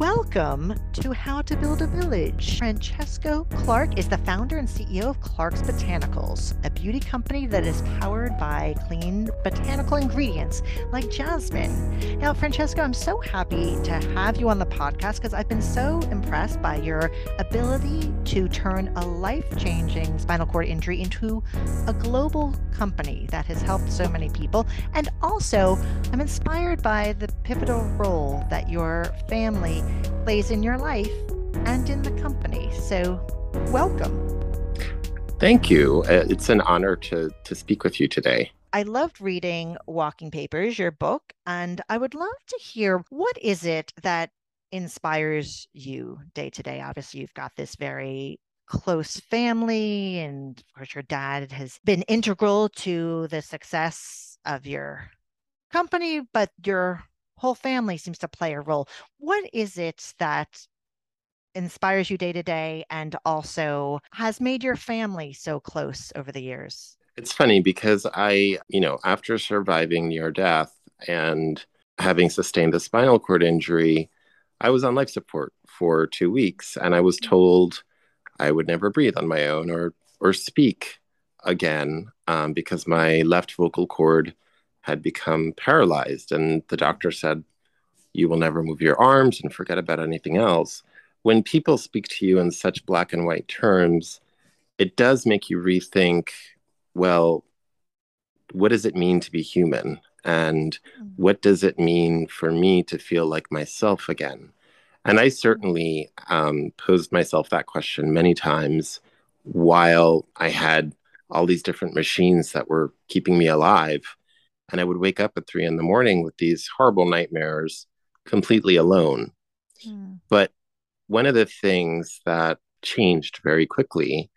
Welcome to How to Build a Village. Francesco Clark is the founder and CEO of Clark's Botanicals, a beauty company that is powered by clean botanical ingredients like jasmine. Now, Francesco, I'm so happy to have you on the podcast because I've been so impressed by your ability to turn a life changing spinal cord injury into a global company that has helped so many people. And also, I'm inspired by the pivotal role that your family plays in your life and in the company. So, welcome. Thank you. Uh, it's an honor to to speak with you today. I loved reading Walking Papers, your book, and I would love to hear what is it that inspires you day to day. Obviously, you've got this very close family, and of course, your dad has been integral to the success of your company, but your whole family seems to play a role. What is it that inspires you day to day and also has made your family so close over the years? It's funny because I, you know, after surviving near death and having sustained a spinal cord injury, I was on life support for two weeks and I was mm. told I would never breathe on my own or or speak again um, because my left vocal cord had become paralyzed. And the doctor said, You will never move your arms and forget about anything else. When people speak to you in such black and white terms, it does make you rethink well, what does it mean to be human? And mm-hmm. what does it mean for me to feel like myself again? And I certainly um, posed myself that question many times while I had all these different machines that were keeping me alive and I would wake up at three in the morning with these horrible nightmares, completely alone. Mm. But one of the things that changed very quickly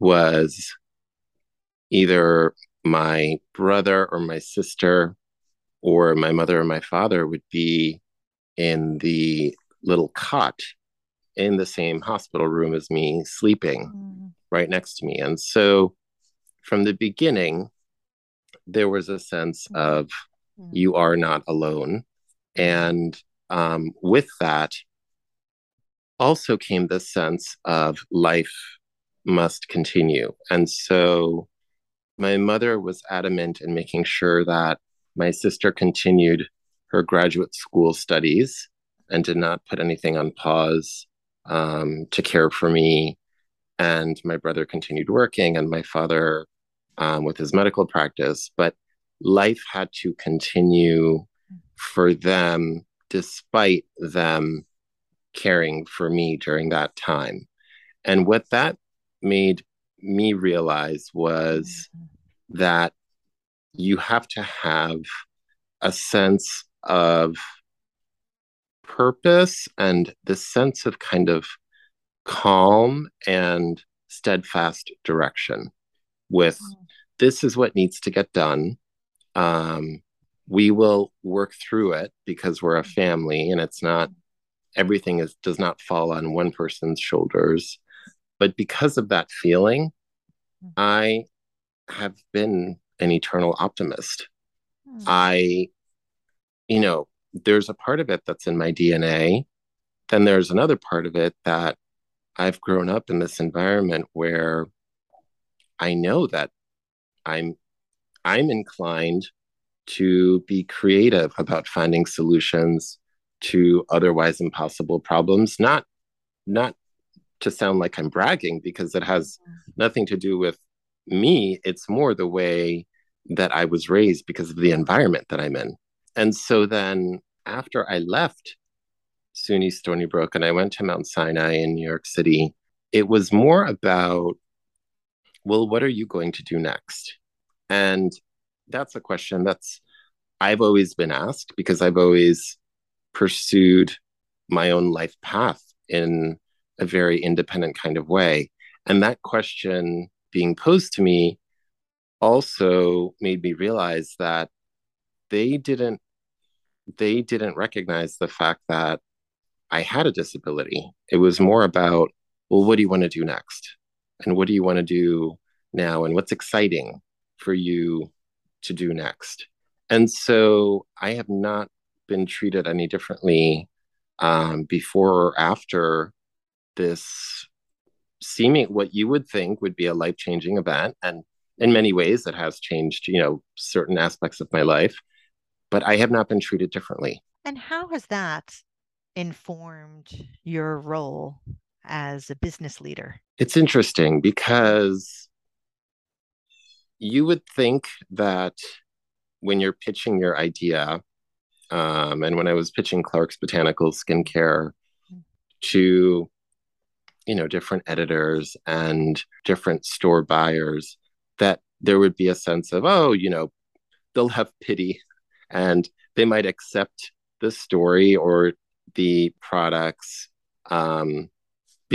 was either my brother or my sister or my mother or my father would be in the little cot in the same hospital room as me sleeping mm. right next to me and so from the beginning there was a sense mm-hmm. of mm-hmm. you are not alone. And um, with that also came the sense of life must continue. And so my mother was adamant in making sure that my sister continued her graduate school studies and did not put anything on pause um, to care for me. And my brother continued working, and my father um, with his medical practice, but life had to continue for them despite them caring for me during that time. And what that made me realize was mm-hmm. that you have to have a sense of purpose and the sense of kind of calm and steadfast direction with mm. this is what needs to get done. Um, we will work through it because we're a family and it's not everything is does not fall on one person's shoulders. But because of that feeling i have been an eternal optimist. Mm. i you know there's a part of it that's in my dna then there's another part of it that i've grown up in this environment where i know that I'm I'm inclined to be creative about finding solutions to otherwise impossible problems not not to sound like i'm bragging because it has nothing to do with me. It's more the way that i was raised because of the environment that i'm in. And so then after i left suny stony brook and i went to mount sinai in new york city it was more about well, what are you going to do next? And that's a question that's I've always been asked because I've always pursued my own life path in a very independent kind of way. And that question being posed to me also made me realize that they didn't they didn't recognize the fact that I had a disability. It was more about, well, what do you want to do next? And what do you want to do now and what's exciting for you to do next and so i have not been treated any differently um, before or after this seeming what you would think would be a life changing event. And in many ways, it has changed, you know, certain aspects of my life, but I have not been treated differently. And how has that informed your role as a business leader? It's interesting because you would think that when you're pitching your idea, um, and when I was pitching Clark's Botanical Skincare to, you know, different editors and different store buyers, that there would be a sense of, oh, you know, they'll have pity and they might accept the story or the products um,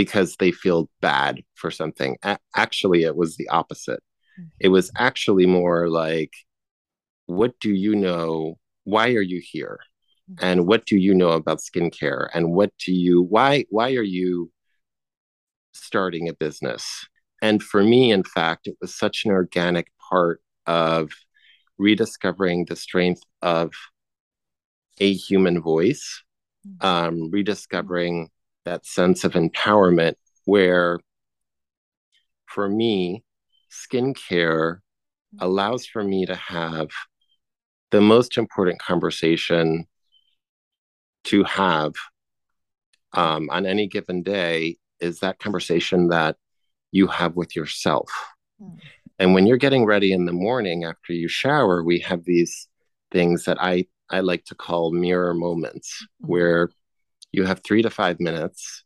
because they feel bad for something. A- actually, it was the opposite. Mm-hmm. It was actually more like, what do you know? Why are you here? Mm-hmm. And what do you know about skincare? And what do you, why, why are you starting a business? And for me, in fact, it was such an organic part of rediscovering the strength of a human voice, mm-hmm. um, rediscovering that sense of empowerment where, for me, skincare allows for me to have the most important conversation to have um, on any given day is that conversation that you have with yourself. Mm. And when you're getting ready in the morning after you shower, we have these things that I, I like to call mirror moments mm. where you have three to five minutes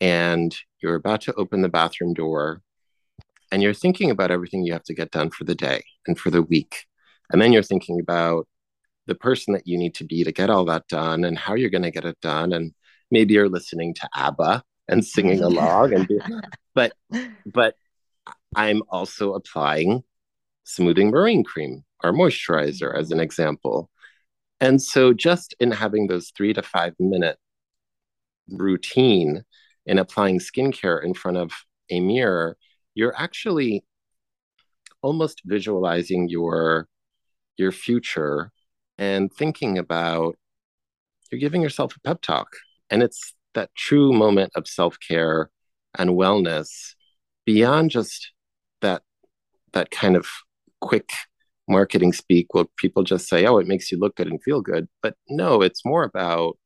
and you're about to open the bathroom door and you're thinking about everything you have to get done for the day and for the week. And then you're thinking about the person that you need to be to get all that done and how you're going to get it done. And maybe you're listening to ABBA and singing along and do, but but I'm also applying smoothing marine cream or moisturizer as an example. And so just in having those 3 to 5 minute routine in applying skincare in front of a mirror, you're actually almost visualizing your your future and thinking about you're giving yourself a pep talk. And it's that true moment of self-care and wellness beyond just that that kind of quick marketing speak where people just say oh it makes you look good and feel good. But no it's more about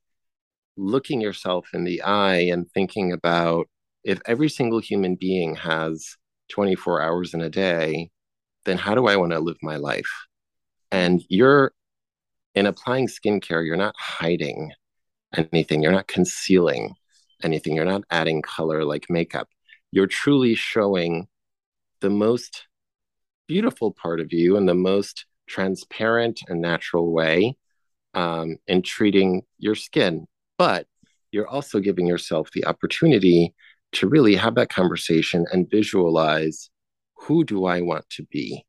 looking yourself in the eye and thinking about if every single human being has 24 hours in a day then how do i want to live my life and you're in applying skincare you're not hiding anything. You're not concealing anything. You're not adding color like makeup. You're truly showing the most beautiful part of you in the most transparent and natural way um, in treating your skin. But you're also giving yourself the opportunity to really have that conversation and visualize who do I want to be?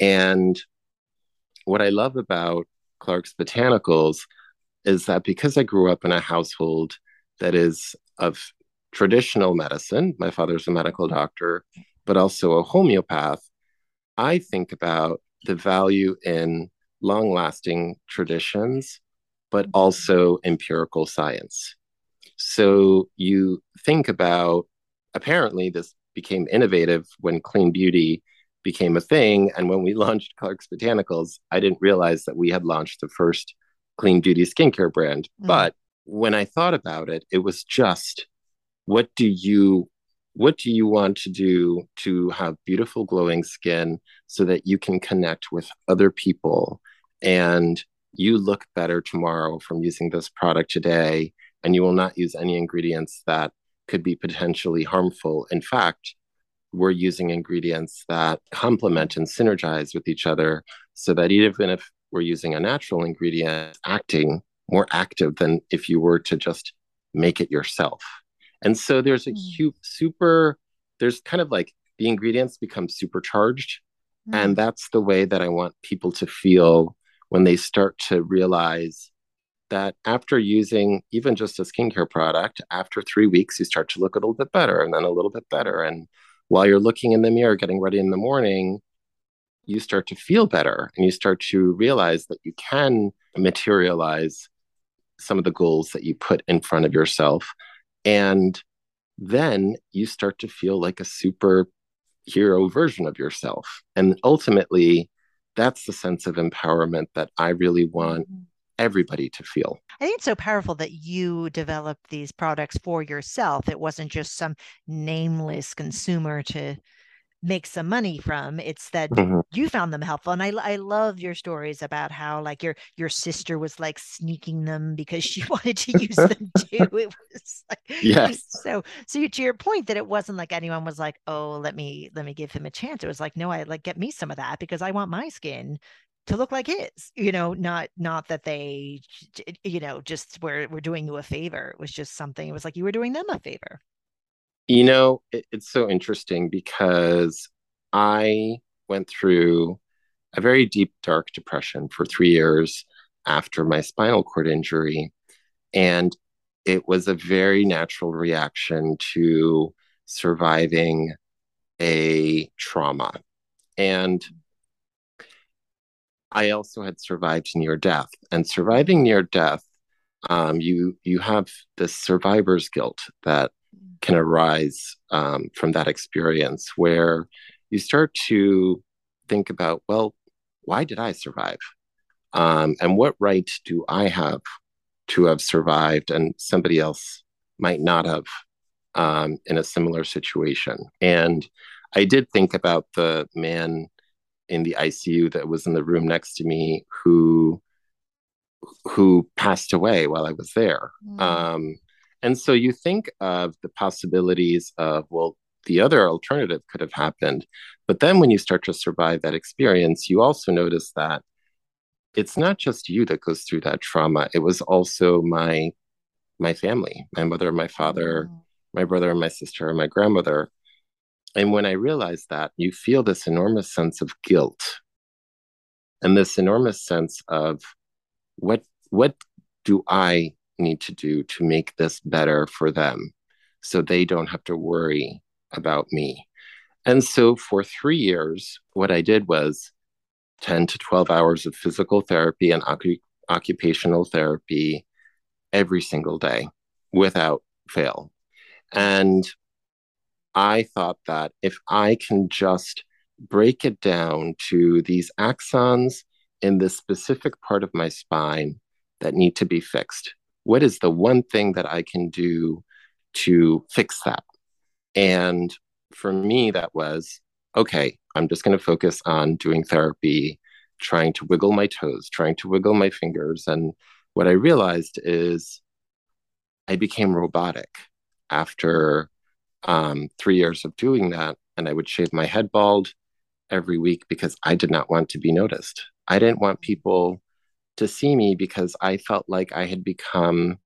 And what I love about Clark's Botanicals is that because I grew up in a household that is of traditional medicine, my father's a medical doctor, but also a homeopath, I think about the value in long lasting traditions, but also empirical science. So you think about apparently this became innovative when clean beauty became a thing. And when we launched Clark's Botanicals, I didn't realize that we had launched the first clean beauty skincare brand. Mm. But when I thought about it, it was just what do you what do you want to do to have beautiful glowing skin so that you can connect with other people and you look better tomorrow from using this product today and you will not use any ingredients that could be potentially harmful in fact we're using ingredients that complement and synergize with each other so that even if we're using a natural ingredient acting more active than if you were to just make it yourself. And so there's a mm. super, there's kind of like the ingredients become supercharged. Mm. And that's the way that I want people to feel when they start to realize that after using even just a skincare product, after three weeks, you start to look a little bit better and then a little bit better. And while you're looking in the mirror, getting ready in the morning, you start to feel better and you start to realize that you can materialize some of the goals that you put in front of yourself. And then you start to feel like a superhero version of yourself. And ultimately, that's the sense of empowerment that I really want mm-hmm. everybody to feel. I think it's so powerful that you developed these products for yourself. It wasn't just some nameless consumer to make some money from it's that mm-hmm. you found them helpful and I, I love your stories about how like your your sister was like sneaking them because she wanted to use them too it was like yes so so to your point that it wasn't like anyone was like oh let me let me give him a chance it was like no i like get me some of that because i want my skin to look like his you know not not that they you know just were, were doing you a favor it was just something it was like you were doing them a favor you know, it, it's so interesting because I went through a very deep, dark depression for three years after my spinal cord injury. And it was a very natural reaction to surviving a trauma. And I also had survived near death. And surviving near death, um, you you have this survivor's guilt that can arise um, from that experience where you start to think about, well, why did I survive? Um, and what right do I have to have survived and somebody else might not have um, in a similar situation? And I did think about the man in the ICU that was in the room next to me who who passed away while I was there. Mm. Um, and so you think of the possibilities of, well, the other alternative could have happened. But then when you start to survive that experience, you also notice that it's not just you that goes through that trauma. It was also my my family, my mother, my father, mm. my brother, and my sister, and my grandmother. And when I realized that, you feel this enormous sense of guilt and this enormous sense of what what do I need to do to make this better for them so they don't have to worry about me. And so for three years, what I did was 10 to 12 hours of physical therapy and occupational therapy every single day without fail. And I thought that if I can just break it down to these axons in this specific part of my spine that need to be fixed, what is the one thing that I can do to fix that? And for me, that was okay, I'm just going to focus on doing therapy, trying to wiggle my toes, trying to wiggle my fingers. And what I realized is I became robotic after um, three years of doing that. And I would shave my head bald every week because I did not want to be noticed. I didn't want people to see me because I felt like I had become,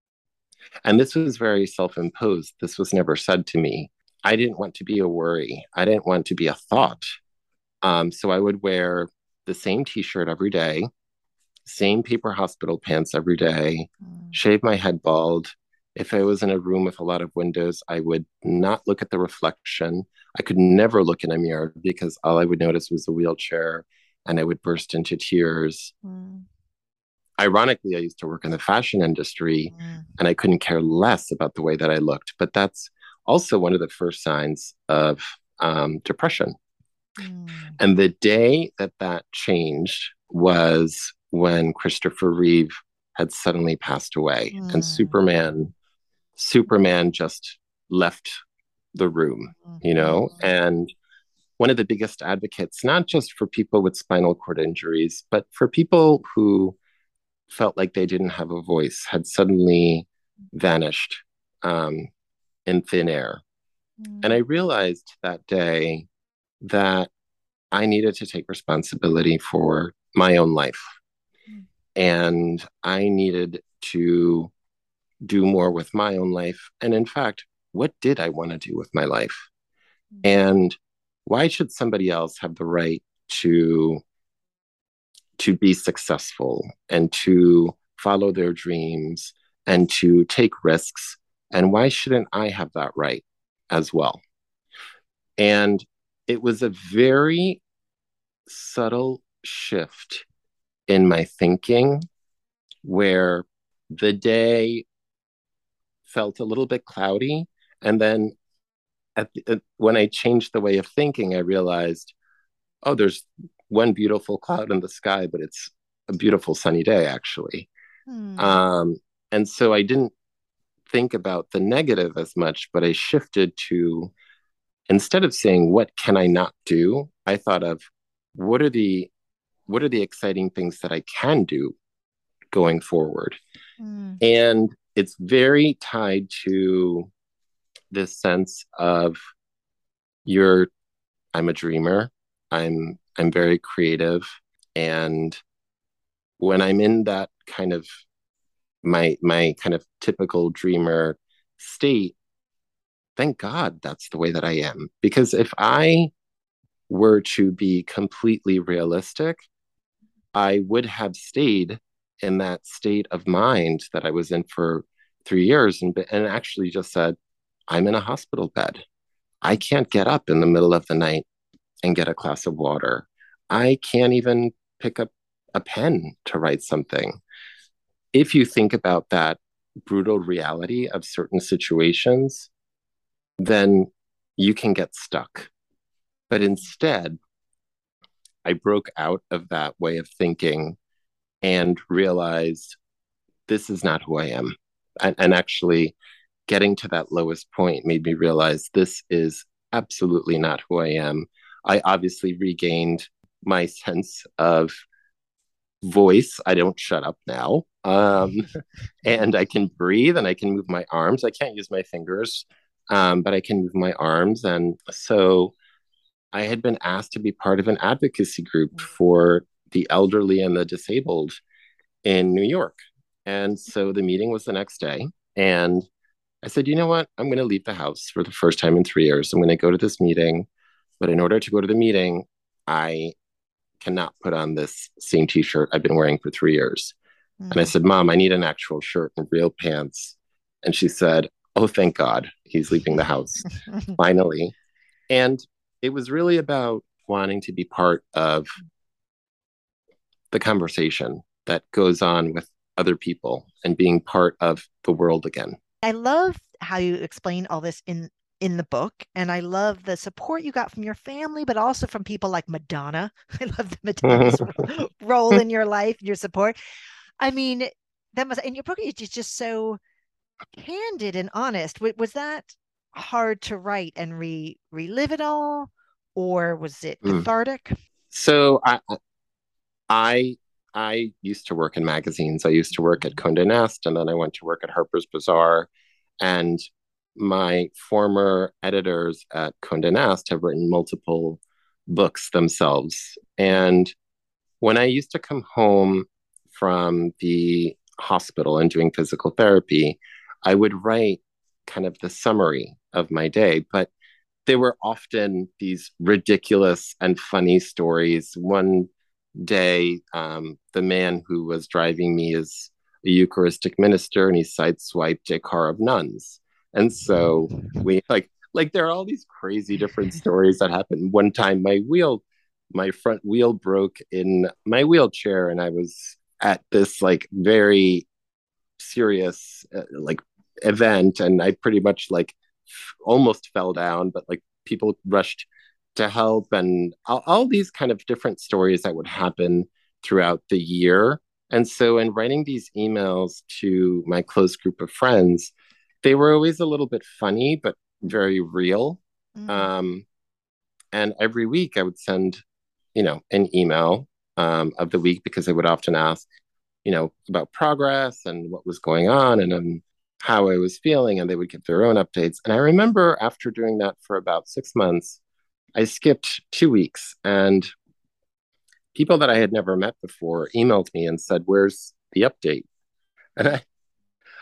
and this was very self imposed. This was never said to me. I didn't want to be a worry. I didn't want to be a thought. Um, so I would wear the same t shirt every day, same paper hospital pants every day, mm. shave my head bald. If I was in a room with a lot of windows, I would not look at the reflection. I could never look in a mirror because all I would notice was a wheelchair and I would burst into tears. Mm ironically, I used to work in the fashion industry mm. and I couldn't care less about the way that I looked. But that's also one of the first signs of um, depression. Mm. And the day that that changed was when Christopher Reeve had suddenly passed away mm. and Superman, Superman just left the room, mm-hmm. you know, and one of the biggest advocates, not just for people with spinal cord injuries, but for people who felt like they didn't have a voice had suddenly vanished um, in thin air. Mm. And I realized that day that I needed to take responsibility for my own life. Mm. And I needed to do more with my own life. And in fact, what did I want to do with my life? Mm. And why should somebody else have the right to to be successful and to follow their dreams and to take risks. And why shouldn't I have that right as well? And it was a very subtle shift in my thinking where the day felt a little bit cloudy. And then the, uh, when I changed the way of thinking, I realized, oh, there's one beautiful cloud in the sky, but it's a beautiful sunny day, actually. Hmm. Um, and so I didn't think about the negative as much, but I shifted to instead of saying, what can I not do? I thought of what are the what are the exciting things that I can do going forward? Mm. And it's very tied to this sense of you're I'm a dreamer. I'm I'm very creative and when I'm in that kind of my my kind of typical dreamer state thank god that's the way that I am because if I were to be completely realistic I would have stayed in that state of mind that I was in for three years and, and actually just said, I'm in a hospital bed. I can't get up in the middle of the night and get a glass of water. I can't even pick up a pen to write something. If you think about that brutal reality of certain situations, then you can get stuck. But instead, I broke out of that way of thinking and realized this is not who I am. And, and actually, getting to that lowest point made me realize this is absolutely not who I am. I obviously regained my sense of voice. I don't shut up now. Um, and I can breathe and I can move my arms. I can't use my fingers, um, but I can move my arms. And so I had been asked to be part of an advocacy group for the elderly and the disabled in New York. And so the meeting was the next day. And I said, you know what? I'm going to leave the house for the first time in three years. I'm going to go to this meeting. But in order to go to the meeting, I cannot put on this same t shirt I've been wearing for three years. Mm-hmm. And I mm. said, Mom, I need an actual shirt and real pants. And she said, Oh, thank God he's leaving the house finally. And it was really about wanting to be part of the conversation that goes on with other people and being part of the world again. I love how you explain all this in in the book and I love the support you got from your family but also from people like Madonna. I love the Madonna's role in your life, your support. I mean, that must in your book it's just so candid and honest. Was that hard to write and re relive it all? or was it hmm. cathartic? So I, I, I used to work in magazines. I used to work at Condé Nast, and then I went to work at Harper's Bazaar. And my former editors at Condé Nast have written multiple books themselves. And when I used to come home from the hospital and doing physical therapy, I would write kind of the summary of my day. But they were often these ridiculous and funny stories. One day, um, the man who was driving me is a Eucharistic minister, and he sideswiped a car of nuns. And so we like like there are all these crazy different stories that happen. One time, my wheel, my front wheel broke in my wheelchair, and I was at this like very serious uh, like event, and I pretty much like almost fell down, but like people rushed to help and all, all these kind of different stories that would happen throughout the year. And so, in writing these emails to my close group of friends, they were always a little bit funny, but very real. Mm. Um, and every week I would send, you know, an email um, of the week because I would often ask, you know, about progress and what was going on. And um, how I was feeling, and they would give their own updates. And I remember after doing that for about six months, I skipped two weeks, and people that I had never met before emailed me and said, "Where's the update?" And I,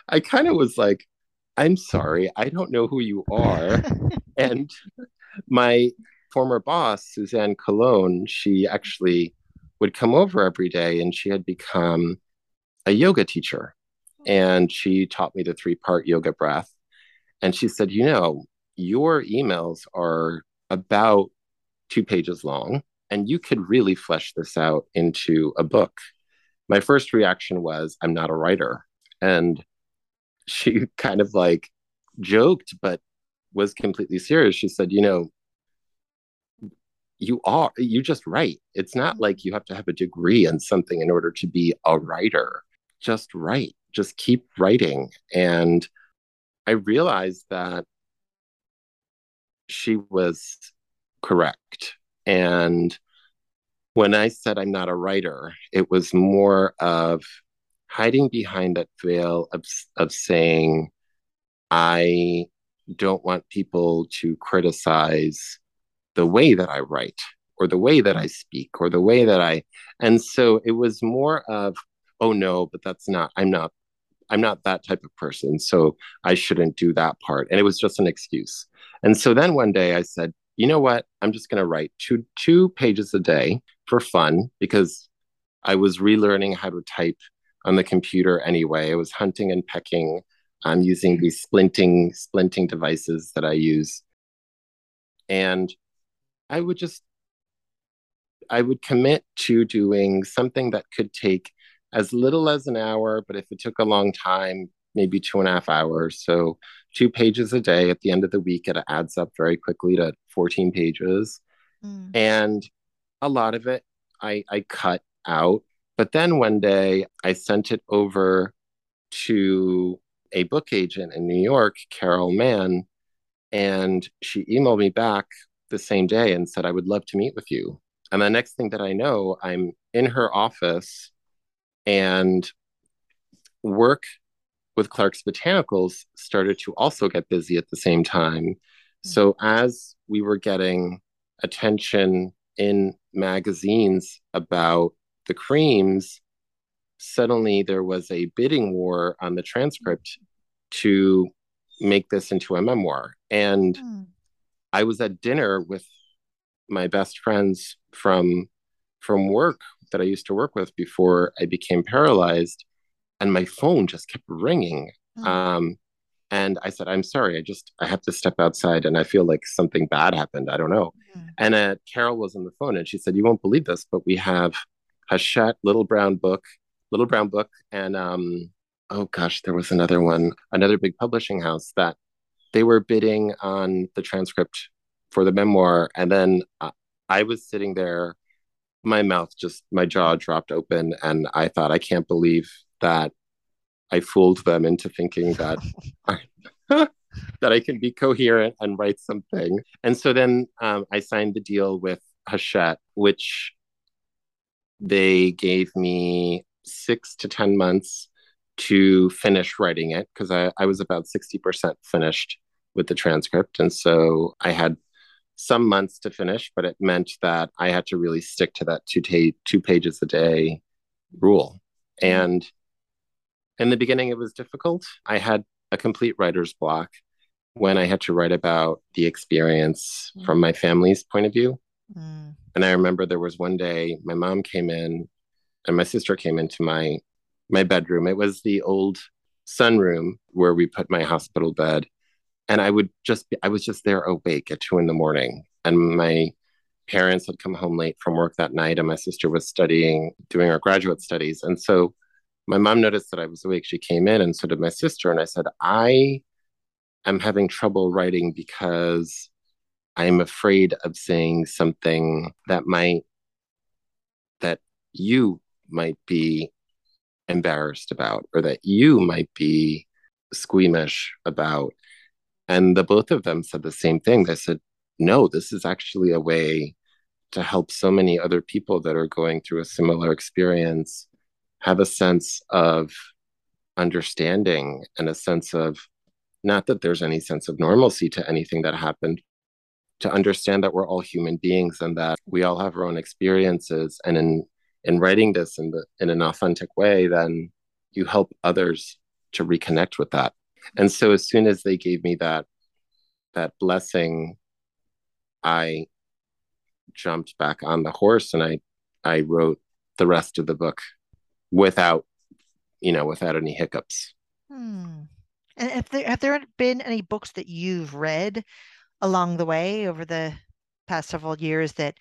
I kind of was like, "I'm hmm. sorry, I don't know who you are." and my former boss, Suzanne Cologne, she actually would come over every day, and she had become a yoga teacher and she taught me the three part yoga breath. And she said, You know, your emails are about two pages long, and you could really flesh this out into a book. My first reaction was, I'm not a writer. And she kind of like joked, but was completely serious. She said, You know, you are, you just write. It's not like you have to have a degree in something in order to be a writer. Just write, just keep writing. And I realized that she was correct. And when I said I'm not a writer, it was more of hiding behind that veil of, of saying, I don't want people to criticize the way that I write or the way that I speak or the way that I. And so it was more of, oh no, but that's not, I'm not, I'm not that type of person. So I shouldn't do that part. And it was just an excuse. And so then one day I said, you know what? I'm just going to write two two pages a day for fun because I was relearning how to type on the computer anyway. I was hunting and pecking. I'm um, using these splinting splinting devices that I use, and I would just I would commit to doing something that could take as little as an hour, but if it took a long time, maybe two and a half hours. So two pages a day at the end of the week, it adds up very quickly to 14 pages. Mm. And a lot of it I, I cut out. But then one day I sent it over to a book agent in New York, Carol Mann, and she emailed me back the same day and said, I would love to meet with you. And the next thing that I know, I'm in her office and work with Clark's Botanicals started to also get busy at the same time. Mm-hmm. So as we were getting attention in magazines about the creams, suddenly there was a bidding war on the transcript to make this into a memoir. And mm. I was at dinner with my best friends from from work that I used to work with before I became paralyzed and my phone just kept ringing. Mm. Um, and I said, I'm sorry, I just I have to step outside and I feel like something bad happened. I don't know. Mm. And uh, Carol was on the phone and she said, You won't believe this, but we have Hachette, Little Brown Book, Little Brown Book, and um, oh gosh, there was another one, another big publishing house that they were bidding on the transcript for the memoir. And then uh, I was sitting there, my mouth just, my jaw dropped open. And I thought, I can't believe that I fooled them into thinking that I, that I can be coherent and write something. And so then um, I signed the deal with Hachette, which they gave me six to 10 months to finish writing it because I, I was about 60% finished with the transcript. And so I had some months to finish, but it meant that I had to really stick to that two, ta- two pages a day rule. Mm-hmm. And in the beginning, it was difficult. I had a complete writer's block when I had to write about the experience from mm-hmm. my family's point of view. Mm. And I remember there was one day my mom came in and my sister came into my my bedroom. It was the old sunroom where we put my hospital bed. And I would just be, I was just there awake at two in the morning. And my parents had come home late from work that night and my sister was studying, doing her graduate studies. And so my mom noticed that I was awake. She came in and so did my sister. And I said, I am having trouble writing because I'm afraid of saying something that might, that you might be embarrassed about or that you might be squeamish about. And the both of them said the same thing. They said, no, this is actually a way to help so many other people that are going through a similar experience have a sense of understanding and a sense of not that there's any sense of normalcy to anything that happened to understand that we're all human beings and that we all have our own experiences. And in in writing this in the in an authentic way then you help others to reconnect with that. And so as soon as they gave me that that blessing i jumped back on the horse and i i wrote the rest of the book without you know without any hiccups. Hmm. and have there have there been any books that you've read along the way over the past several years that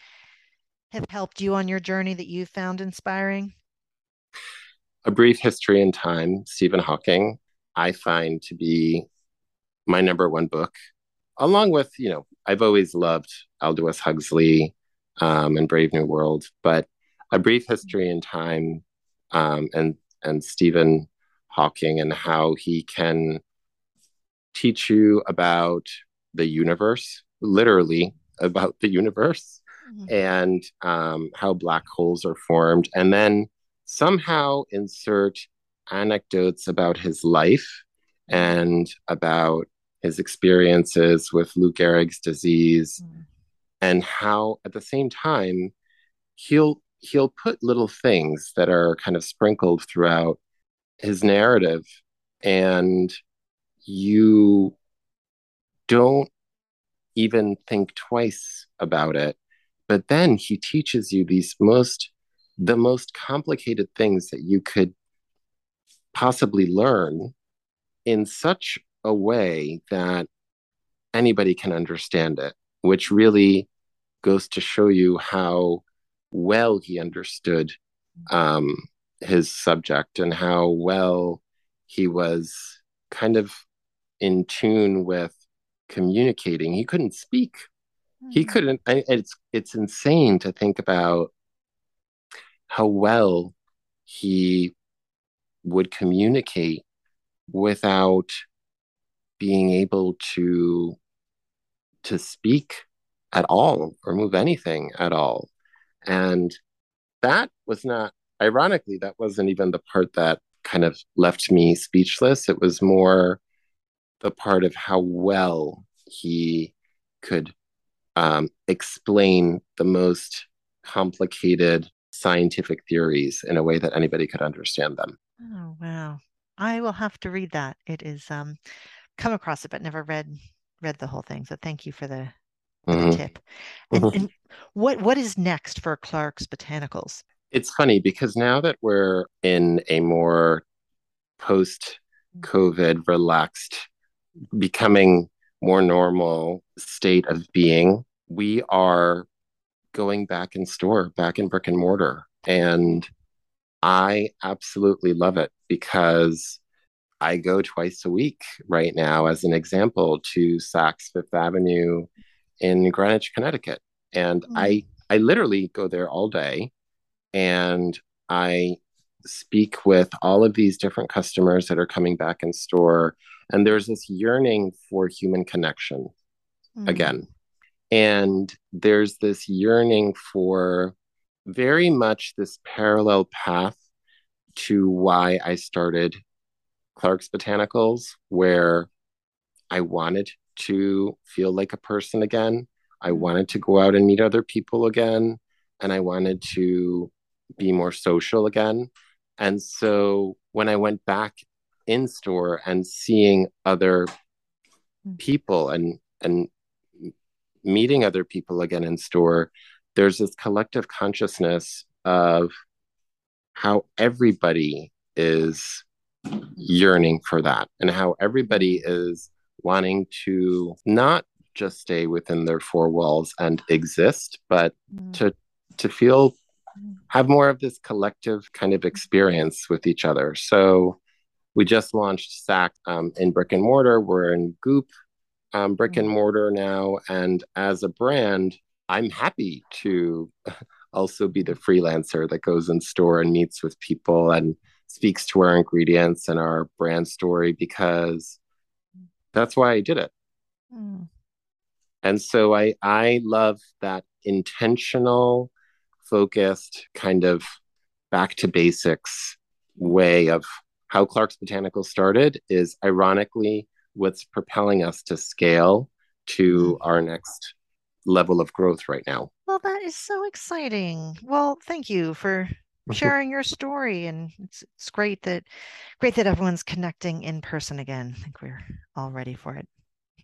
have helped you on your journey that you found inspiring? A Brief History in Time, Stephen Hawking, I find to be my number one book, along with, you know, I've always loved Aldous Huxley um, and Brave New World, but A Brief History in Time um, and, and Stephen Hawking and how he can teach you about the universe, literally about the universe, mm-hmm. and um, how black holes are formed, and then somehow insert anecdotes about his life and about his experiences with Lou Gehrig's disease, mm. and how at the same time he'll he'll put little things that are kind of sprinkled throughout his narrative, and you don't even think twice about it. But then he teaches you these most the most complicated things that you could possibly learn in such a way that anybody can understand it, which really goes to show you how well he understood um, his subject and how well he was kind of in tune with communicating. He couldn't speak. Mm-hmm. He hmm. couldn't. I, it's it's insane to think about how well he would communicate without being able to to speak at all or move anything at all and that was not ironically that wasn't even the part that kind of left me speechless it was more the part of how well he could um, explain the most complicated scientific theories in a way that anybody could understand them. Oh wow! I will have to read that. It is um, come across it, but never read read the whole thing. So thank you for the, for mm-hmm. the tip. And, mm-hmm. and what what is next for Clark's Botanicals? It's funny because now that we're in a more post COVID relaxed, becoming more normal state of being, we are going back in store, back in brick and mortar. And I absolutely love it because I go twice a week right now, as an example, to Saks Fifth Avenue in Greenwich, Connecticut. And mm. I, I literally go there all day and I speak with all of these different customers that are coming back in store. And there's this yearning for human connection mm. again. And there's this yearning for very much this parallel path to why I started Clark's Botanicals, where I wanted to feel like a person again. I mm-hmm. wanted to go out and meet other people again. And I wanted to be more social again. And so when I went back in store and seeing other mm. people and and meeting other people again in store, there's this collective consciousness of how everybody is yearning for that and how everybody is wanting to not just stay within their four walls and exist but mm. to to feel have more of this collective kind of experience with each other so we just launched Saks um, in brick and mortar we're in goop um, brick and mm. mortar now. And as a brand, I'm happy to also be the freelancer that goes in store and meets with people and speaks to our ingredients and our brand story because that's why I did it. Mm. And so I I love that intentional, focused kind of back to basics way of how Clark's Botanical started is ironically what's propelling us to scale to our next level of growth right now. Well, that is so exciting. Well, thank you for sharing your story and it's, it's great that great that everyone's connecting in person again. I think we're all ready for it.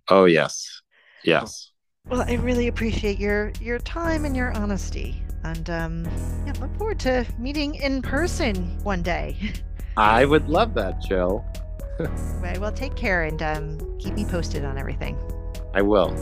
Oh, yes. Yes. Well, I really appreciate your your time and your honesty. And um yeah, look forward to meeting in person one day. I would love that, Jill. right. Well, take care and um, keep me posted on everything. I will.